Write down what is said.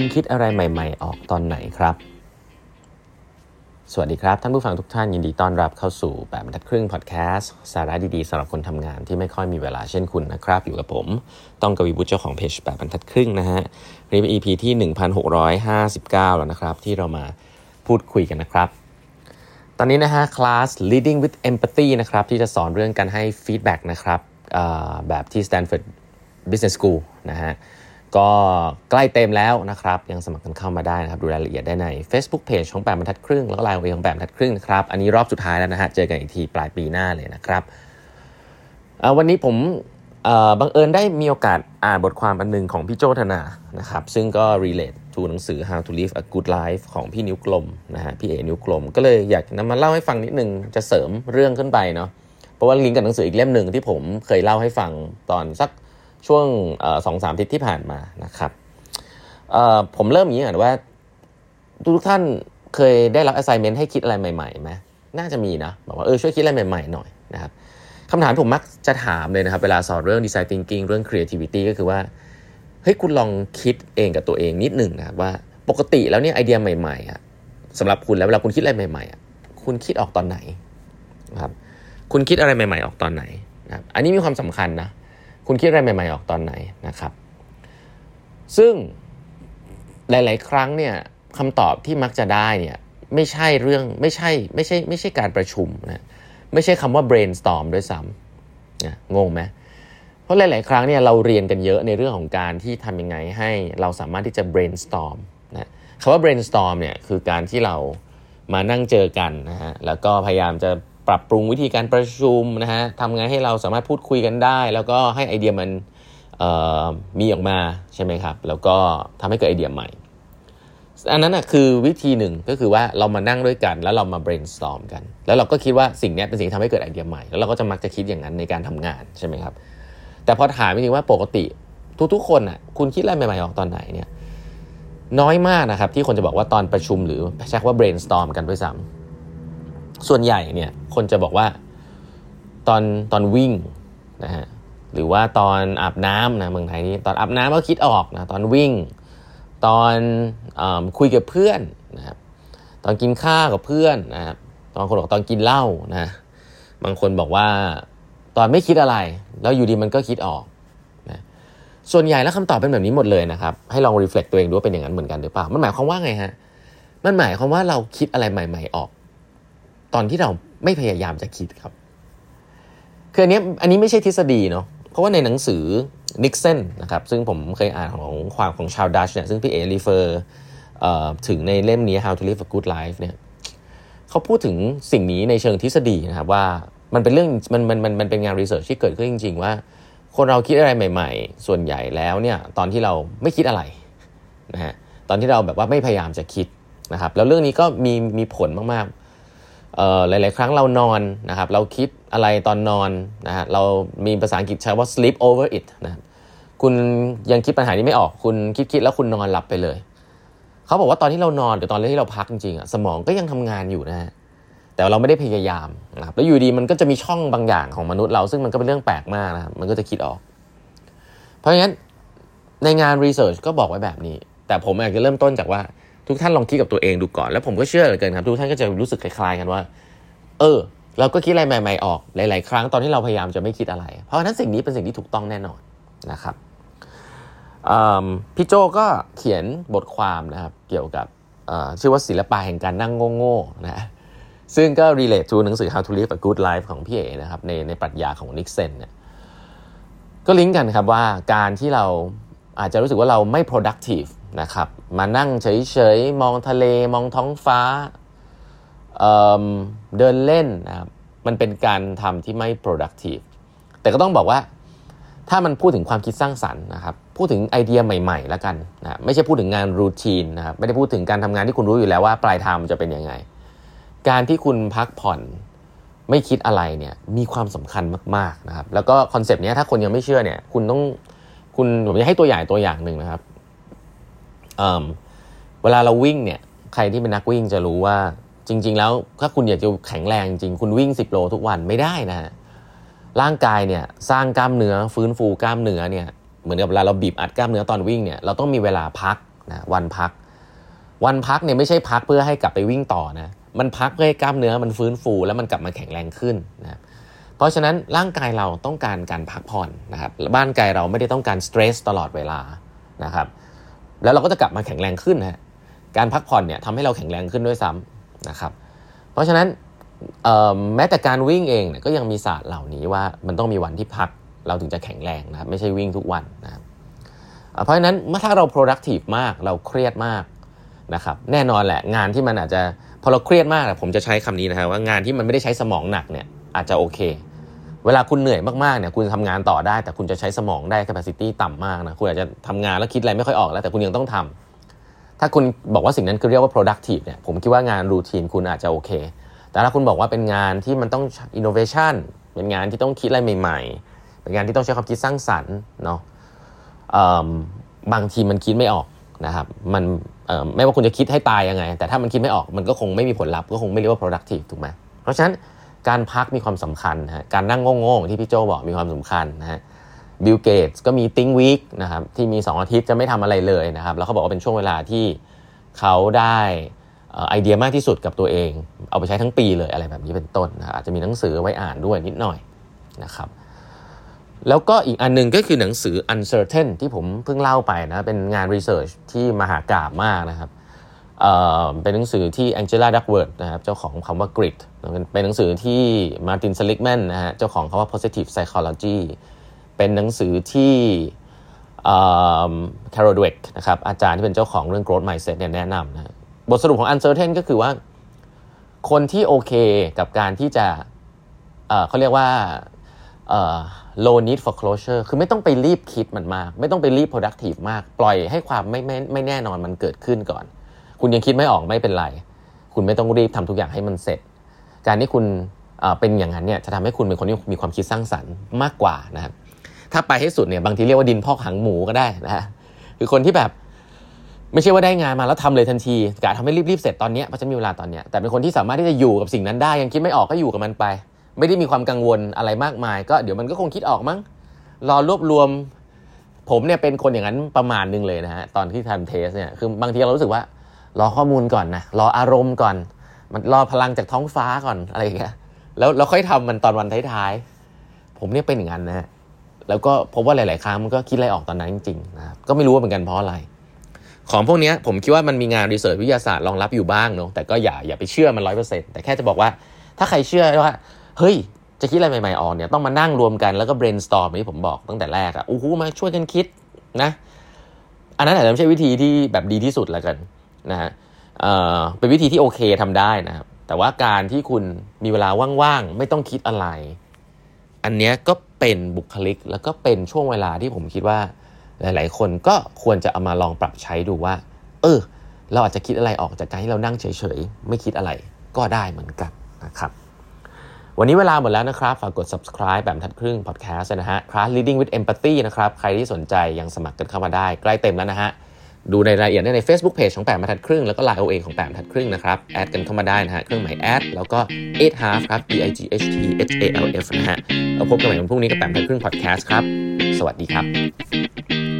คุณคิดอะไรใหม่ ๆ ออกตอนไหนครับ สวัสดีครับ ท่านผู้ฟังทุกท่านยินดีต้อนรับเข้าสู่แปดบรรทัดครึ่งพอดแคสต์สาระดีๆสำหรับคนทำงานที่ไม่ค่อยมีเวลาเช่นคุณนะครับ อยู่กับผม ต้องกวีวุฒิเจ้าของเพจแปดบรรทัดครึ่งนะฮะนี่เป็น EP ที่ 1659 แล้วนะครับ ที่เรามาพูดคุยกันนะครับ ตอนนี้นะฮะ class leading with empathy นะครับที่จะสอนเรื่องการให้ feedback นะครับแบบที่ Stanford Business School นะฮะ ก็ใกล้เต็มแล้วนะครับ ยังสมัครกันเข้ามาได้นะครับ ดูรายละเอียดได้ใน Facebook Page ของแปดบรรทัดครึ่ง แล้วก็ไลน์ของแปดบรรทัดครึ่งนะครับ อันนี้รอบสุดท้ายแล้วนะฮะ เจอกันอีกทีปลายปีหน้าเลยนะครับ วันนี้ผมบังเอิญได้มีโอกาสอ่านบทความอันหนึ่งของพี่โจธนานะครับ ซึ่งก็ relate to หนังสือ How to Live a Good Life ของพี่นิ้วกลมนะฮะพี่เอนิ้วกลม ก็เลยอยากนำมาเล่าให้ฟังนิดนึงจะเสริมเรื่องขึ้นไปเนาะเพราะว่าลิงก์กับหนังสืออีกเล่มหนึ่งที่ผมเคยเล่าให้ฟังตอนสัก ช่วงสองสามทิศที่ผ่านมานะครับผมเริ่มอย่างนี้ก่อนว่า ทุกท่านเคยได้รับ assignment ให้คิดอะไรใหม่ๆไหมน่าจะมีนะบอกว่าเออช่วยคิดอะไรใหม่ๆหน่อยนะครับคำถามผมมักจะถามเลยนะครับ เวลาสอนเรื่อง design thinking เรื่อง creativity ก็คือว่าเฮ้ยคุณลองคิดเองกับตัวเองนิดหนึ่งนะครับว่าปกติแล้วเนี่ยไอเดียใหม่ๆอะสำหรับคุณแล้วเวลาคุณคิดอะไรใหม่ๆอะคุณคิดออกตอนไหนนะครับคุณคิดอะไรใหม่ ๆ ออกตอนไหนนะครับอันนี้มีความสำคัญนะ คุณคิดอะไรใหม่ ๆ ออกตอนไหนนะครับ ซึ่งหลาย ๆ ครั้งเนี่ยคำตอบที่มักจะได้เนี่ยไม่ใช่เรื่องไม่ใช่ไม่ใช่ไม่ใช่การประชุมนะไม่ใช่คำว่า brainstorm ด้วยซ้ำนะงงไหมเพราะหลาย ๆ ครั้งเนี่ยเราเรียนกันเยอะในเรื่องของการที่ทำยังไงให้เราสามารถที่จะ brainstorm นะคำว่า brainstorm เนี่ยคือการที่เรามานั่งเจอกันนะฮะแล้วก็พยายามจะ ปรับปรุงวิธีการประชุมนะฮะทำไงให้เราสามารถพูดคุยกันได้ แล้วก็ให้ไอเดียมันมีออกมาใช่ไหมครับ แล้วก็ทำให้เกิดไอเดียใหม่ อันนั้นนะคือวิธีหนึ่งก็คือว่าเรามานั่งด้วยกัน แล้วเรามา brainstorm กัน แล้วเราก็คิดว่าสิ่งนี้เป็นสิ่งที่ทำให้เกิดไอเดียใหม่ แล้วเราก็จะมักจะคิดอย่างนั้นในการทำงานใช่ไหมครับ แต่พอถามจริงว่าปกติทุกๆคนอะคุณคิดอะไรใหม่ๆออกตอนไหนเนี่ยน้อยมากนะครับที่คนจะบอกว่าตอนประชุมหรือใช้คำว่า brainstorm กันด้วยซ้ำ ส่วนใหญ่เนี่ยคนจะบอกว่าตอนตอนวิ่งนะฮะหรือว่าตอนอาบน้ำนะเมืองไทยนี้ตอนอาบน้ำก็คิดออกนะตอนวิ่ง ตอนอคุยกับเพื่อนนะครับตอนกินข้าวกับเพื่อนนะครับตอนคนบอกตอนกินเหล้านะบางคนบอกว่าตอนไม่คิดอะไร แล้วอยู่ดีมันก็คิดออกนะส่วนใหญ่แล้วคำตอบเป็นแบบนี้หมดเลยนะครับ ให้ลอง reflect ตัวเองดูว่าเป็นอย่างนั้นเหมือนกันหรือเปล่ามันหมายความว่าไงฮะมันหมายความว่าเราคิดอะไรใหม่ ๆ ออก ตอนที่เราไม่พยายามจะคิดครับ คืออันนี้อันนี้ไม่ใช่ทฤษฎีเนาะเพราะว่าในหนังสือ Niksen นะครับซึ่งผมเคยอ่านของความของชาวดัตช์เนี่ยซึ่งพี่เอรีเฟอร์ถึงในเล่มนี้ How to Live a Good Life เนี่ยเขาพูดถึงสิ่งนี้ในเชิงทฤษฎีนะครับว่ามันเป็นเรื่องมันมันมันมันเป็นงานรีเสิร์ชที่เกิดขึ้นจริง ๆ ว่า คนเราคิดอะไรใหม่ ๆ ส่วนใหญ่แล้วเนี่ยตอนที่เราไม่คิดอะไรนะฮะตอนที่เราแบบว่าไม่พยายามจะคิดนะครับแล้วเรื่องนี้ก็มีมีผลมาก หลาย ๆ ครั้งเรานอนนะครับเราคิดอะไรตอนนอนนะฮะเรามีภาษาอังกฤษใช้ว่า sleep over it นะครับคุณยังคิดปัญหานี้ไม่ออกคุณคิดคิดแล้วคุณนอนหลับไปเลย เขาบอกว่าตอนที่เรานอนหรือตอนที่เราพักจริงๆอะสมองก็ยังทำงานอยู่นะฮะแต่เราไม่ได้พยายามนะครับแล้วอยู่ดีมันก็จะมีช่องบางอย่างของมนุษย์เราซึ่งมันก็เป็นเรื่องแปลกมากนะครับมันก็จะคิดออก เพราะงั้นในงานรีเสิร์ชก็บอกไว้แบบนี้ แต่ผมอยากจะเริ่มต้นจากว่า ทุกท่านลองคิดกับตัวเองดูก่อน แล้วผมก็เชื่อเหลือเกินครับ ทุกท่านก็จะรู้สึกคล้ายๆกันว่า เออ เราก็คิดอะไรใหม่ ๆ ออกหลาย ๆ ครั้งตอนที่เราพยายามจะไม่คิดอะไร เพราะฉะนั้นสิ่งนี้เป็นสิ่งที่ถูกต้องแน่นอนนะครับพี่โจก็เขียนบทความนะครับ เกี่ยวกับชื่อว่าศิลปะแห่งการนั่งโง่ๆนะซึ่งก็ relate to หนังสือ How to Live a Good Life ของพี่เอนะครับในในปรัชญาของนิกเซนเนี่ยก็ลิงก์กันครับว่าการที่เราอาจจะรู้สึกว่าเราไม่ productive นะครับ มานั่งเฉยๆ มองทะเลมองท้องฟ้าเเดินเล่นนะครับมันเป็นการทำที่ไม่ productive แต่ก็ต้องบอกว่าถ้ามันพูดถึงความคิดสร้างสรรค์นะครับ พูดถึงไอเดียใหม่ๆ แล้วกันนะไม่ใช่พูดถึงงานรูทีนนะครับ ไม่ได้พูดถึงการทำงานที่คุณรู้อยู่แล้วว่าปลายทางมันจะเป็นยังไง การที่คุณพักผ่อนไม่คิดอะไรเนี่ยมีความสำคัญมากๆนะครับ แล้วก็คอนเซปต์นี้ถ้าคนยังไม่เชื่อเนี่ย คุณต้องคุณผมจะให้ตัวอย่างตัวอย่างหนึ่งนะครับ เวลาเราวิ่งเนี่ยใครที่เป็นนักวิ่งจะรู้ว่าจริง ๆ แล้วถ้าคุณอยากจะแข็งแรงจริงคุณวิ่ง 10 โลทุกวันไม่ได้นะฮะร่างกายเนี่ยสร้างกล้ามเนื้อฟื้นฟูกล้ามเนื้อเนี่ยเหมือนกับเวลาเราบีบอัดกล้ามเนื้อตอนวิ่งเนี่ยเราต้องมีเวลาพักนะวันพัก วันพักเนี่ยไม่ใช่พักเพื่อให้กลับไปวิ่งต่อนะมันพักเพื่อให้กล้ามเนื้อมันฟื้นฟู แล้วมันกลับมาแข็งแรงขึ้นนะเพราะฉะนั้นร่างกายเราต้องการการพักผ่อนนะครับบ้านกายเราไม่ได้ต้องการสเตรสตลอดเวลานะครับ แล้วเราก็จะกลับมาแข็งแรงขึ้นนะการพักผ่อนเนี่ยทำให้เราแข็งแรงขึ้นด้วยซ้ำนะครับ เพราะฉะนั้นแม้แต่การวิ่งเองเนี่ยก็ยังมีศาสตร์เหล่านี้ว่ามันต้องมีวันที่พักเราถึงจะแข็งแรงนะครับไม่ใช่วิ่งทุกวันนะครับเพราะฉะนั้นเมื่อถ้าเรา productive มากเราเครียดมากนะครับแน่นอนแหละงานที่มันอาจจะพอเราเครียดมากผมจะใช้คำนี้นะครับว่างานที่มันไม่ได้ใช้สมองหนักเนี่ยอาจจะโอเค เวลาคุณเหนื่อยมากๆเนี่ยคุณทำงานต่อได้ แต่คุณจะใช้สมองได้ capacity ต่ำมากนะคุณอาจจะทำงานแล้วคิดอะไรไม่ค่อยออกแล้วแต่คุณยังต้องทำถ้าคุณบอกว่าสิ่งนั้นคือเรียกว่า productive เนี่ยผมคิดว่างานรูทีนคุณอาจจะโอเค แต่ถ้าคุณบอกว่าเป็นงานที่มันต้อง innovation เป็นงานที่ต้องคิดอะไรใหม่ ๆ เป็นงานที่ต้องใช้ความคิดสร้างสรรค์เนาะบางทีมันคิดไม่ออกนะครับมันไม่ว่าคุณจะคิดให้ตายยังไง แต่ถ้ามันคิดไม่ออกมันก็คงไม่มีผลลัพธ์ก็คงไม่เรียกว่า productive ถูกไหมเพราะฉะนั้น การพักมีความสำคัญนะการนั่งโง่ๆที่พี่โจบอกมีความสำคัญนะฮะBill Gates ก็มี Think Week นะครับที่มี 2 อาทิตย์จะไม่ทำอะไรเลยนะครับ แล้วเขาบอกว่าเป็นช่วงเวลาที่เขาได้ไอเดียมากที่สุดกับตัวเอง เอาไปใช้ทั้งปีเลยอะไรแบบนี้เป็นต้นนะอาจจะมีหนังสือไว้อ่านด้วยนิดหน่อยนะครับแล้วก็อีกอันนึงก็คือหนังสือ Uncertain ที่ผมเพิ่งเล่าไปนะ เป็นงาน research ที่มหากาพย์มากนะครับ เป็นหนังสือที่ Angela Duckworth นะครับเจ้าของคำว่า grit เป็นหนังสือที่ Martin Seligman นะฮะเจ้าของคำว่า positive psychology เป็นหนังสือที่ Carol Dweck นะครับอาจารย์ที่เป็นเจ้าของเรื่อง growth mindset เนี่ยแนะนำนะบทสรุปของ uncertain ก็คือว่า คนที่โอเคกับการที่จะเขาเรียกว่า low need for closure คือไม่ต้องไปรีบคิดมันมาก ไม่ต้องไปรีบ productive มาก ปล่อยให้ความไม่ไม่ไม่แน่นอนมันเกิดขึ้นก่อน คุณยังคิดไม่ออกไม่เป็นไร คุณไม่ต้องรีบทำทุกอย่างให้มันเสร็จ การที่คุณเป็นอย่างนั้นเนี่ยจะทำให้คุณเป็นคนที่มีความคิดสร้างสรรค์มากกว่านะครับถ้าไปให้สุดเนี่ยบางทีเรียกว่าดินพอกหางหมูก็ได้นะฮะคือคนที่แบบไม่ใช่ว่าได้งานมาแล้วทำเลยทันทีกะทำให้รีบๆเสร็จตอนนี้เพราะจะมีเวลาตอนนี้แต่เป็นคนที่สามารถที่จะอยู่กับสิ่งนั้นได้ ยังคิดไม่ออกก็อยู่กับมันไป ไม่ได้มีความกังวลอะไรมากมาย ก็เดี๋ยวมันก็คงคิดออกมั้งรอรวบรวม ผมเนี่ยเป็นคนอย่างนั้นประมาณนึงเลยนะฮะตอนที่ทำเทสเนี่ยคือบางทีเรารู้สึกว่า รอข้อมูลก่อนนะรออารมณ์ก่อน มันรอพลังจากท้องฟ้าก่อนอะไรอย่างเงี้ยแล้วเราค่อยทำมันตอนวันท้ายๆ ผมเนี่ยเป็นอย่างนั้นนะฮะแล้วก็พบว่าหลาย ๆ ครั้งมันก็คิดอะไรออกตอนนั้นจริงๆนะครับก็ไม่รู้ว่าเหมือนกันเพราะอะไร ของพวกนี้ผมคิดว่ามันมีงานรีเสิร์ชวิทยาศาสตร์รองรับอยู่บ้างเนาะแต่ก็อย่าอย่าไปเชื่อมันร้อยเปอร์เซ็นต์แต่แค่จะบอกว่า ถ้าใครเชื่อว่าเฮ้ยจะคิดอะไรใหม่ ๆ ออกเนี่ยต้องมานั่งรวมกันแล้วก็ brainstorm ที่ผมบอกตั้งแต่แรกอะโอ้โหมาช่วยกันคิดนะ อันนั้นอาจจะไม่ใช่วิธีที่แบบดีที่สุดละกัน นะฮะเเป็นวิธีที่โอเคทำได้นะครับ แต่ว่าการที่คุณมีเวลาว่างๆ ไม่ต้องคิดอะไร อันนี้ก็เป็นบุคลิกแล้วก็เป็นช่วงเวลาที่ผมคิดว่า หลายๆ คนก็ควรจะเอามาลองปรับใช้ดูว่า เออ เราอาจจะคิดอะไรออกจากการที่เรานั่งเฉยๆ ไม่คิดอะไรก็ได้เหมือนกันนะครับวันนี้เวลาหมดแล้วนะครับ ฝากกด subscribe แบบทัดครึ่ง podcast นะฮะ class leading with empathy นะครับ ใครที่สนใจยังสมัครกันเข้ามาได้ ใกล้เต็มแล้วนะฮะ ดูในรายละเอียดได้ใน Facebook Page ของแปมบรรทัดครึ่งแล้วก็ Line OA ของแปมบรรทัดครึ่งนะครับแอดกันเข้ามาได้นะฮะเครื่องหมายแอดแล้วก็ eight half ครับ e i g h t h a l f นะฮะเราพบกันใหม่วันพรุ่งนี้กับแปมบรรทัดครึ่งพอดแคสต์ครับ สวัสดีครับ